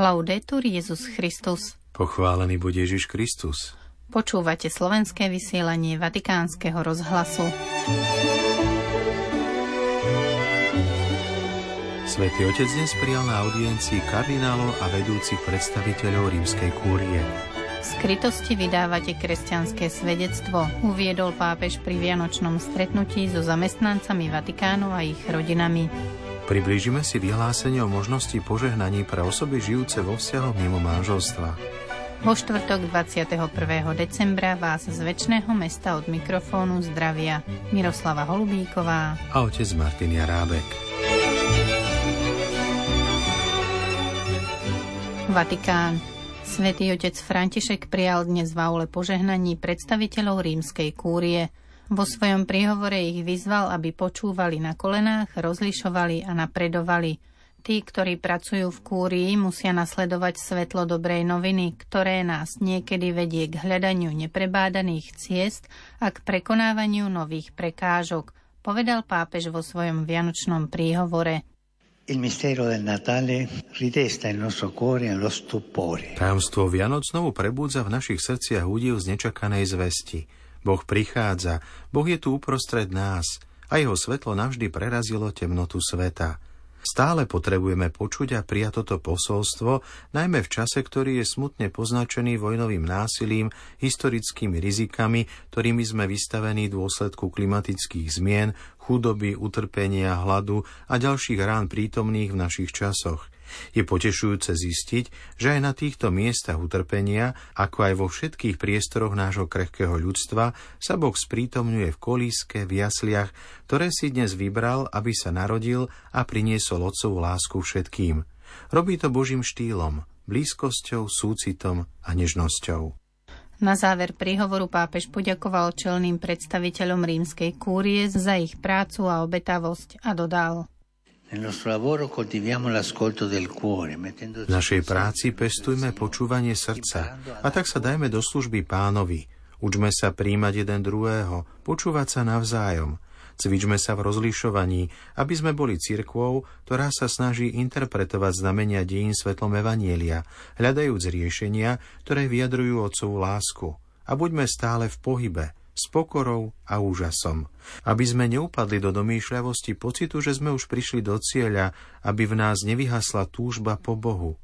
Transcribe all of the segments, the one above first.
Laudetur Jezus Christus. Pochválený bude Ježiš Kristus. Počúvate slovenské vysielanie Vatikánskeho rozhlasu. Svetý Otec dnes prijal na audiencii kardinálov a vedúcich predstaviteľov rímskej kúrie. V skrytosti vydávate kresťanské svedectvo, uviedol pápež pri vianočnom stretnutí so zamestnancami Vatikánu a ich rodinami. Priblížime si vyhlásenie o možnosti požehnaní pre osoby žijúce vo vzťahoch mimo manželstva. Vo štvrtok 21. decembra vás z väčšného mesta od mikrofónu zdravia Miroslava Holubíková a otec Martin Jarábek. Vatikán. Svetý otec František prijal dnes v aule požehnaní predstaviteľov rímskej kúrie – vo svojom príhovore ich vyzval, aby počúvali na kolenách, rozlišovali a napredovali. Tí, ktorí pracujú v kúrii, musia nasledovať svetlo dobrej noviny, ktoré nás niekedy vedie k hľadaniu neprebádaných ciest a k prekonávaniu nových prekážok, povedal pápež vo svojom vianočnom príhovore. Tajomstvo Vianoc znovu prebúdza v našich srdciach údiv z nečakanej zvesti – Boh prichádza, Boh je tu uprostred nás a jeho svetlo navždy prerazilo temnotu sveta. Stále potrebujeme počuť a prijať toto posolstvo, najmä v čase, ktorý je smutne poznačený vojnovým násilím, historickými rizikami, ktorými sme vystavení v dôsledku klimatických zmien, chudoby, utrpenia, hladu a ďalších rán prítomných v našich časoch – je potešujúce zistiť, že aj na týchto miestach utrpenia, ako aj vo všetkých priestoroch nášho krehkého ľudstva, sa Boh sprítomňuje v kolíske, v jasliach, ktoré si dnes vybral, aby sa narodil a priniesol Otcovú lásku všetkým. Robí to Božím štýlom, blízkosťou, súcitom a nežnosťou. Na záver príhovoru pápež poďakoval čelným predstaviteľom rímskej kúrie za ich prácu a obetavosť a dodal – v našej práci pestujme počúvanie srdca a tak sa dajme do služby pánovi. Učme sa príjmať jeden druhého, počúvať sa navzájom. Cvičme sa v rozlišovaní, aby sme boli cirkvou, ktorá sa snaží interpretovať znamenia dejín svetlom Evanielia, hľadajúc riešenia, ktoré vyjadrujú otcovú lásku. A buďme stále v pohybe, s pokorou a úžasom. Aby sme neupadli do domýšľavosti pocitu, že sme už prišli do cieľa, aby v nás nevyhasla túžba po Bohu.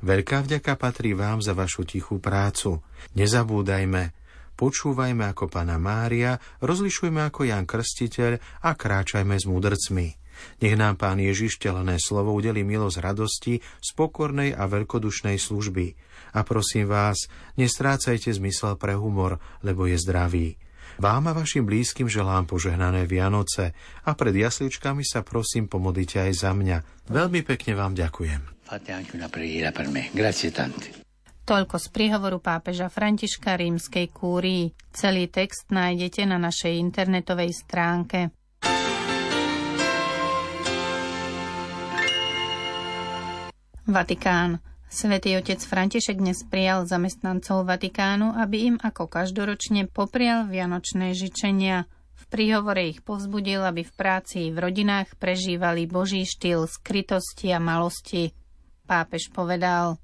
Veľká vďaka patrí vám za vašu tichú prácu. Nezabúdajme, počúvajme ako Pana Mária, rozlišujme ako Jan Krstiteľ a kráčajme s múdrcmi. Nech nám Pán Ježiš telené slovo udeli milosť radosti, spokornej a veľkodušnej služby. A prosím vás, nestrácajte zmysel pre humor, lebo je zdravý. Vám a vašim blízkym želám požehnané Vianoce a pred jasličkami sa prosím pomodlite aj za mňa. Veľmi pekne vám ďakujem. Toľko z príhovoru pápeža Františka rímskej kúrii. Celý text nájdete na našej internetovej stránke. Vatikán. Svetý otec František dnes prijal zamestnancov Vatikánu, aby im ako každoročne poprial vianočné žičenia. V príhovore ich povzbudil, aby v práci i v rodinách prežívali Boží štýl skrytosti a malosti. Pápež povedal,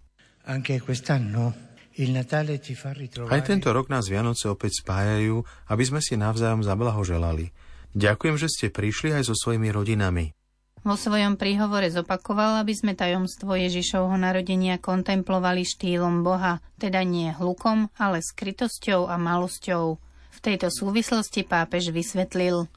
aj tento rok nás Vianoce opäť spájajú, aby sme si navzájom zablahoželali. Ďakujem, že ste prišli aj so svojimi rodinami. Vo svojom príhovore zopakoval, aby sme tajomstvo Ježišovho narodenia kontemplovali štýlom Boha, teda nie hlukom, ale skrytosťou a malosťou. V tejto súvislosti pápež vysvetlil.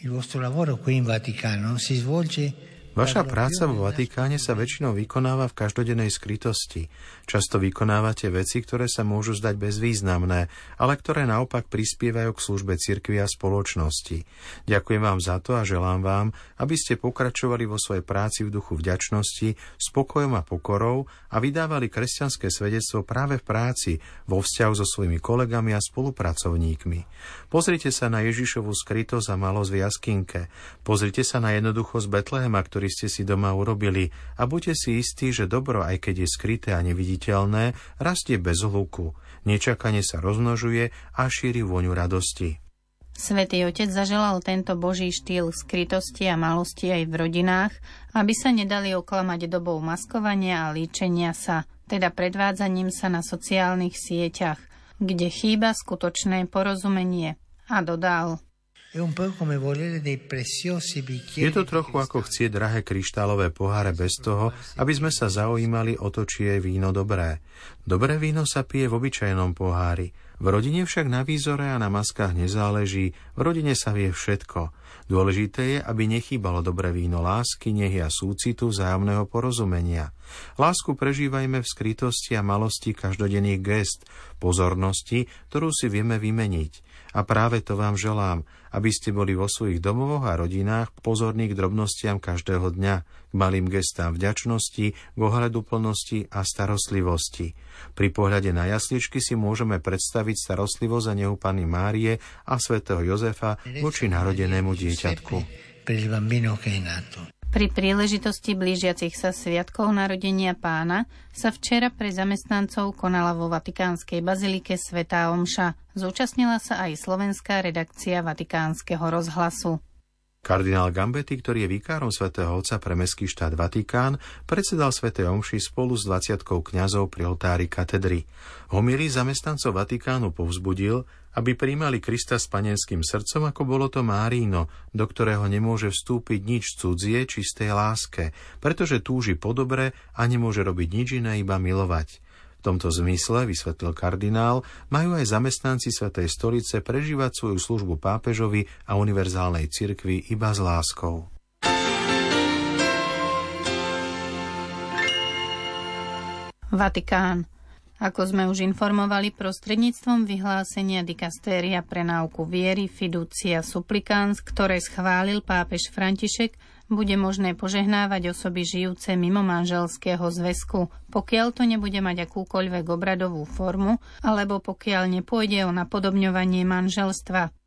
Il vostro lavoro qui in Vaticano si svolge Vaša práca vo Vatikáne sa väčšinou vykonáva v každodennej skrytosti. Často vykonávate veci, ktoré sa môžu zdať bezvýznamné, ale ktoré naopak prispievajú k službe cirkvi a spoločnosti. Ďakujem vám za to a želám vám, aby ste pokračovali vo svojej práci v duchu vďačnosti, spokojom a pokorou a vydávali kresťanské svedectvo práve v práci, vo vzťahu so svojimi kolegami a spolupracovníkmi. Pozrite sa na Ježišovú skrytosť a malosť v jaskinke. Pozrite sa na jednoduchosť Betlehema, ktorý ktorý ste si doma urobili a buďte si istí, že dobro, aj keď je skryté a neviditeľné, rastie bez hluku, nečakane sa rozmnožuje a šíri vôňu radosti. Svetý Otec zaželal tento boží štýl skrytosti a malosti aj v rodinách, aby sa nedali oklamať dobou maskovania a líčenia sa, teda predvádzaním sa na sociálnych sieťach, kde chýba skutočné porozumenie. A dodal. Je to trochu ako chcieť drahé kryštálové poháre bez toho, aby sme sa zaujímali o to, či je víno dobré. Dobré víno sa pije v obyčajnom pohári. V rodine však na výzore a na maskách nezáleží, v rodine sa vie všetko. Dôležité je, aby nechýbalo dobré víno lásky, nehy a súcitu vzájomného porozumenia. Lásku prežívajme v skrytosti a malosti každodenných gest, pozornosti, ktorú si vieme vymeniť. A práve to vám želám, aby ste boli vo svojich domovoch a rodinách pozorní k drobnostiam každého dňa, k malým gestám vďačnosti, k ohľadu plnosti a starostlivosti. Pri pohľade na jasličky si môžeme predstaviť starostlivosť a nehu Pany Márie a svätého Jozefa voči narodenému dieťatku. Pri príležitosti blížiacich sa sviatkov narodenia pána sa včera pre zamestnancov konala vo Vatikánskej bazilike Svetá Omša. Zúčastnila sa aj slovenská redakcia Vatikánskeho rozhlasu. Kardinál Gambetti, ktorý je vikárom svätého Otca pre mestský štát Vatikán, predsedal svätej Omši spolu s 20 kňazov pri oltári katedry. Homilí zamestnancov Vatikánu povzbudil, aby príjmali Krista s panenským srdcom, ako bolo to Márino, do ktorého nemôže vstúpiť nič cudzie čistej láske, pretože túži po dobre a nemôže robiť nič iné, iba milovať. V tomto zmysle, vysvetlil kardinál, majú aj zamestnanci Svetej stolice prežívať svoju službu pápežovi a univerzálnej cirkvi iba s láskou. Vatikán. Ako sme už informovali prostredníctvom vyhlásenia dikastéria pre náuku viery Fiducia Supplicans, ktoré schválil pápež František, bude možné požehnávať osoby žijúce mimo manželského zväzku, pokiaľ to nebude mať akúkoľvek obradovú formu, alebo pokiaľ nepôjde o napodobňovanie manželstva.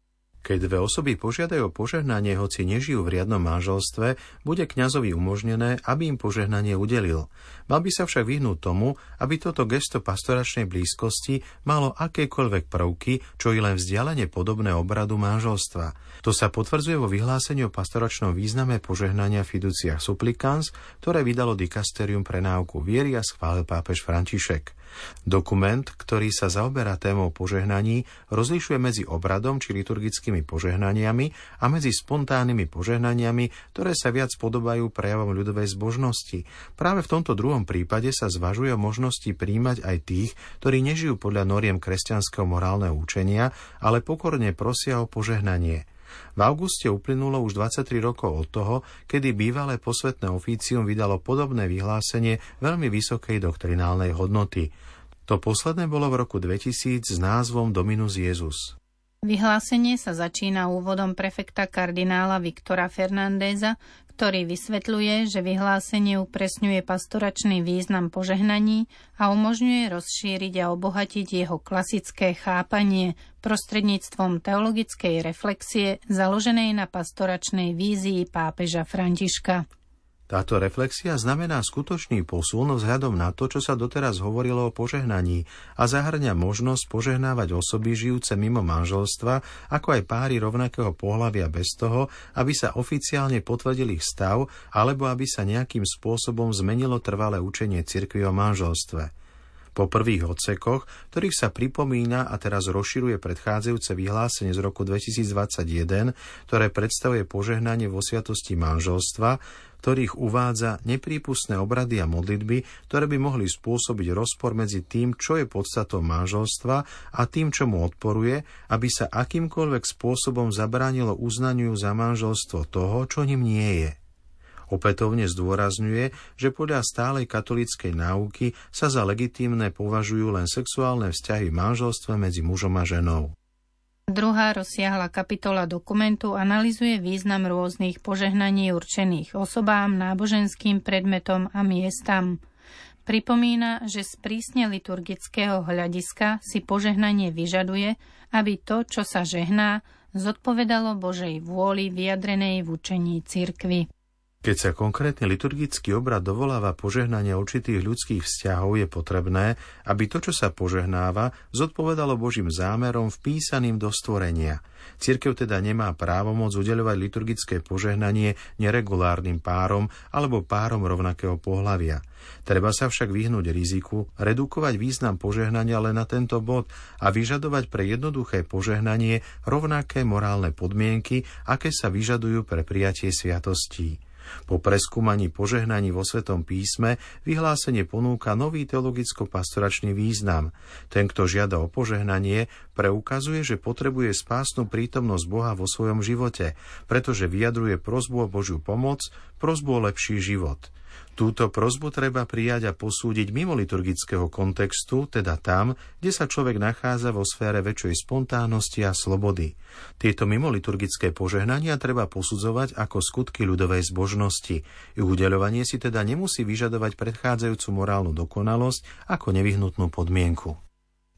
Keď dve osoby požiadajú o požehnanie, hoci nežijú v riadnom manželstve, bude kňazovi umožnené, aby im požehnanie udelil. Mal by sa však vyhnúť tomu, aby toto gesto pastoračnej blízkosti malo akékoľvek prvky, čo i len vzdialene podobné obradu manželstva. To sa potvrdzuje vo vyhlásení o pastoračnom význame požehnania fiduciach supplicans, ktoré vydalo dikasterium pre náuku viery a schválil pápež František. Dokument, ktorý sa zaoberá témou požehnaní, rozlišuje medzi obradom či liturgickými požehnaniami a medzi spontánnymi požehnaniami, ktoré sa viac podobajú prejavom ľudovej zbožnosti. Práve v tomto druhom prípade sa zvažuje o možnosti príjmať aj tých, ktorí nežijú podľa noriem kresťanského morálneho učenia, ale pokorne prosia o požehnanie – v auguste uplynulo už 23 rokov od toho, kedy bývalé posvetné ofícium vydalo podobné vyhlásenie veľmi vysokej doktrinálnej hodnoty. To posledné bolo v roku 2000 s názvom Dominus Jezus. Vyhlásenie sa začína úvodom prefekta kardinála Viktora Fernandéza, ktorý vysvetľuje, že vyhlásenie upresňuje pastoračný význam požehnaní a umožňuje rozšíriť a obohatiť jeho klasické chápanie prostredníctvom teologickej reflexie založenej na pastoračnej vízii pápeža Františka. Táto reflexia znamená skutočný posun vzhľadom na to, čo sa doteraz hovorilo o požehnaní a zahrňa možnosť požehnávať osoby žijúce mimo manželstva, ako aj páry rovnakého pohľavia bez toho, aby sa oficiálne potvrdil ich stav alebo aby sa nejakým spôsobom zmenilo trvalé učenie cirkvi o manželstve. Po prvých odsekoch, ktorých sa pripomína a teraz rozširuje predchádzajúce vyhlásenie z roku 2021, ktoré predstavuje požehnanie vo sviatosti manželstva, ktorých uvádza neprípustné obrady a modlitby, ktoré by mohli spôsobiť rozpor medzi tým, čo je podstatou manželstva a tým, čo mu odporuje, aby sa akýmkoľvek spôsobom zabránilo uznaniu za manželstvo toho, čo ním nie je. Opätovne zdôrazňuje, že podľa stálej katolíckej náuky sa za legitímne považujú len sexuálne vzťahy v manželstve medzi mužom a ženou. Druhá rozsiahla kapitola dokumentu analizuje význam rôznych požehnaní určených osobám, náboženským predmetom a miestam. Pripomína, že z prísne liturgického hľadiska si požehnanie vyžaduje, aby to, čo sa žehná, zodpovedalo Božej vôli vyjadrenej v učení cirkvi. Keď sa konkrétny liturgický obrad dovoláva požehnania určitých ľudských vzťahov, je potrebné, aby to, čo sa požehnáva, zodpovedalo Božím zámerom vpísaným do stvorenia. Cirkev teda nemá právomoc udeľovať liturgické požehnanie neregulárnym párom alebo párom rovnakého pohlavia. Treba sa však vyhnúť riziku, redukovať význam požehnania len na tento bod a vyžadovať pre jednoduché požehnanie rovnaké morálne podmienky, aké sa vyžadujú pre prijatie sviatostí. Po preskúmaní požehnaní vo Svetom písme vyhlásenie ponúka nový teologicko-pastoračný význam. Ten, kto žiada o požehnanie, preukazuje, že potrebuje spásnu prítomnosť Boha vo svojom živote, pretože vyjadruje prozbu o Božiu pomoc, prozbu o lepší život – Túto prozbu treba prijať a posúdiť mimo liturgického kontextu, teda tam, kde sa človek nachádza vo sfére väčšej spontánnosti a slobody. Tieto mimo liturgické požehnania treba posudzovať ako skutky ľudovej zbožnosti. Ich udeľovanie si teda nemusí vyžadovať predchádzajúcu morálnu dokonalosť ako nevyhnutnú podmienku.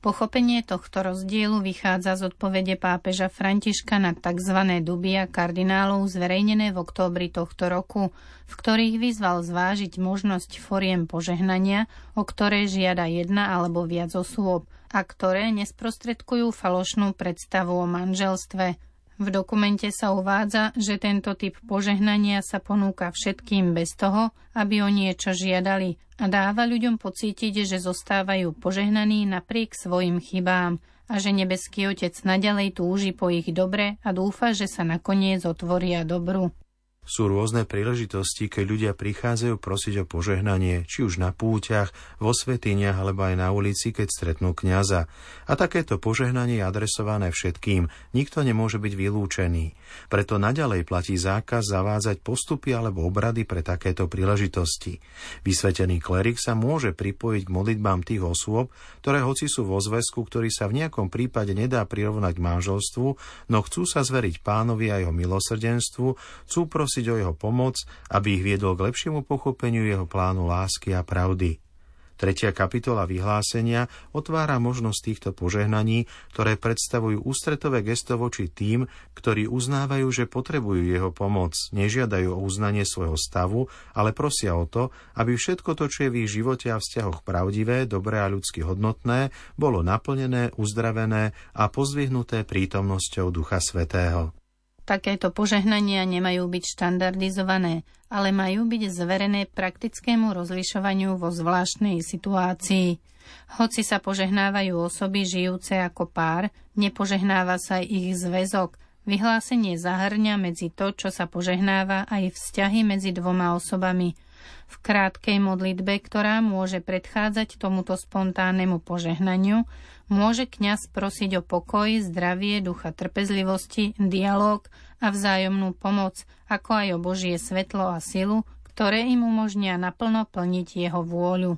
Pochopenie tohto rozdielu vychádza z odpovede pápeža Františka na tzv. dubia kardinálov zverejnené v októbri tohto roku, v ktorých vyzval zvážiť možnosť foriem požehnania, o ktoré žiada jedna alebo viac osôb a ktoré nesprostredkujú falošnú predstavu o manželstve. V dokumente sa uvádza, že tento typ požehnania sa ponúka všetkým bez toho, aby o niečo žiadali a dáva ľuďom pocítiť, že zostávajú požehnaní napriek svojim chybám a že nebeský Otec naďalej túži po ich dobre a dúfa, že sa nakoniec otvoria dobru. Sú rôzne príležitosti, keď ľudia prichádzajú prosiť o požehnanie, či už na púťach, vo svetiniach alebo aj na ulici, keď stretnú kňaza. A takéto požehnanie je adresované všetkým, nikto nemôže byť vylúčený. Preto naďalej platí zákaz zavádzať postupy alebo obrady pre takéto príležitosti. Vysvetený klerik sa môže pripojiť k modlitbám tých osôb, ktoré hoci sú vo zväzku, ktorý sa v nejakom prípade nedá prirovnať k manželstvu, no chcú sa zveriť pánovi a jeho milosrdenstvu, chcú prosiť prosiť o jeho pomoc, aby ich viedol k lepšiemu pochopeniu jeho plánu lásky a pravdy. Tretia kapitola vyhlásenia otvára možnosť týchto požehnaní, ktoré predstavujú ústretové gesto voči tým, ktorí uznávajú, že potrebujú jeho pomoc, nežiadajú o uznanie svojho stavu, ale prosia o to, aby všetko to, čo je v ich živote a vzťahoch pravdivé, dobré a ľudsky hodnotné, bolo naplnené, uzdravené a pozdvihnuté prítomnosťou Ducha Svetého. Takéto požehnania nemajú byť štandardizované, ale majú byť zverené praktickému rozlišovaniu vo zvláštnej situácii. Hoci sa požehnávajú osoby žijúce ako pár, nepožehnáva sa ich zväzok. Vyhlásenie zahrňa medzi to, čo sa požehnáva, aj vzťahy medzi dvoma osobami – v krátkej modlitbe, ktorá môže predchádzať tomuto spontánnemu požehnaniu, môže kňaz prosiť o pokoj, zdravie, ducha trpezlivosti, dialog a vzájomnú pomoc, ako aj o Božie svetlo a silu, ktoré im umožnia naplno plniť jeho vôľu.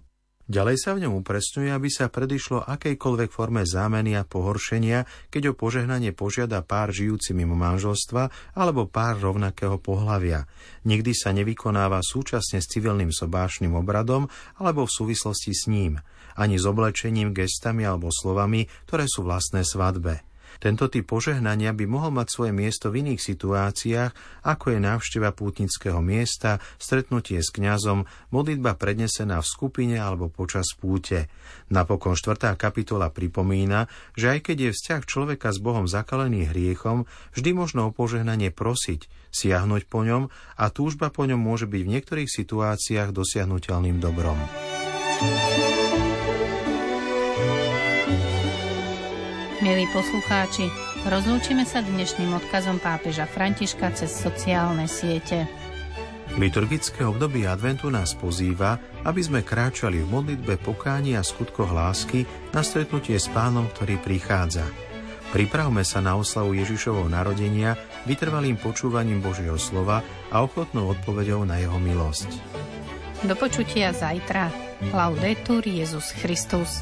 Ďalej sa v ňom upresňuje, aby sa predišlo akejkoľvek forme zámeny a pohoršenia, keď o požehnanie požiada pár žijúci mimo manželstva alebo pár rovnakého pohlavia. Nikdy sa nevykonáva súčasne s civilným sobášným obradom alebo v súvislosti s ním, ani s oblečením, gestami alebo slovami, ktoré sú vlastné svadbe. Tento typ požehnania by mohol mať svoje miesto v iných situáciách, ako je návšteva pútnického miesta, stretnutie s kňazom, modlitba prednesená v skupine alebo počas púte. Napokon 4. kapitola pripomína, že aj keď je vzťah človeka s Bohom zakalený hriechom, vždy možno o požehnanie prosiť, siahnuť po ňom a túžba po ňom môže byť v niektorých situáciách dosiahnutelným dobrom. thank you Milí poslucháči, rozlúčime sa dnešným odkazom pápeža Františka cez sociálne siete. Liturgické obdobie adventu nás pozýva, aby sme kráčali v modlitbe pokáni a skutkoch lásky na stretnutie s pánom, ktorý prichádza. Pripravme sa na oslavu Ježišovho narodenia vytrvalým počúvaním Božieho slova a ochotnou odpovedou na jeho milosť. Do počutia zajtra. Laudetur Jezus Christus.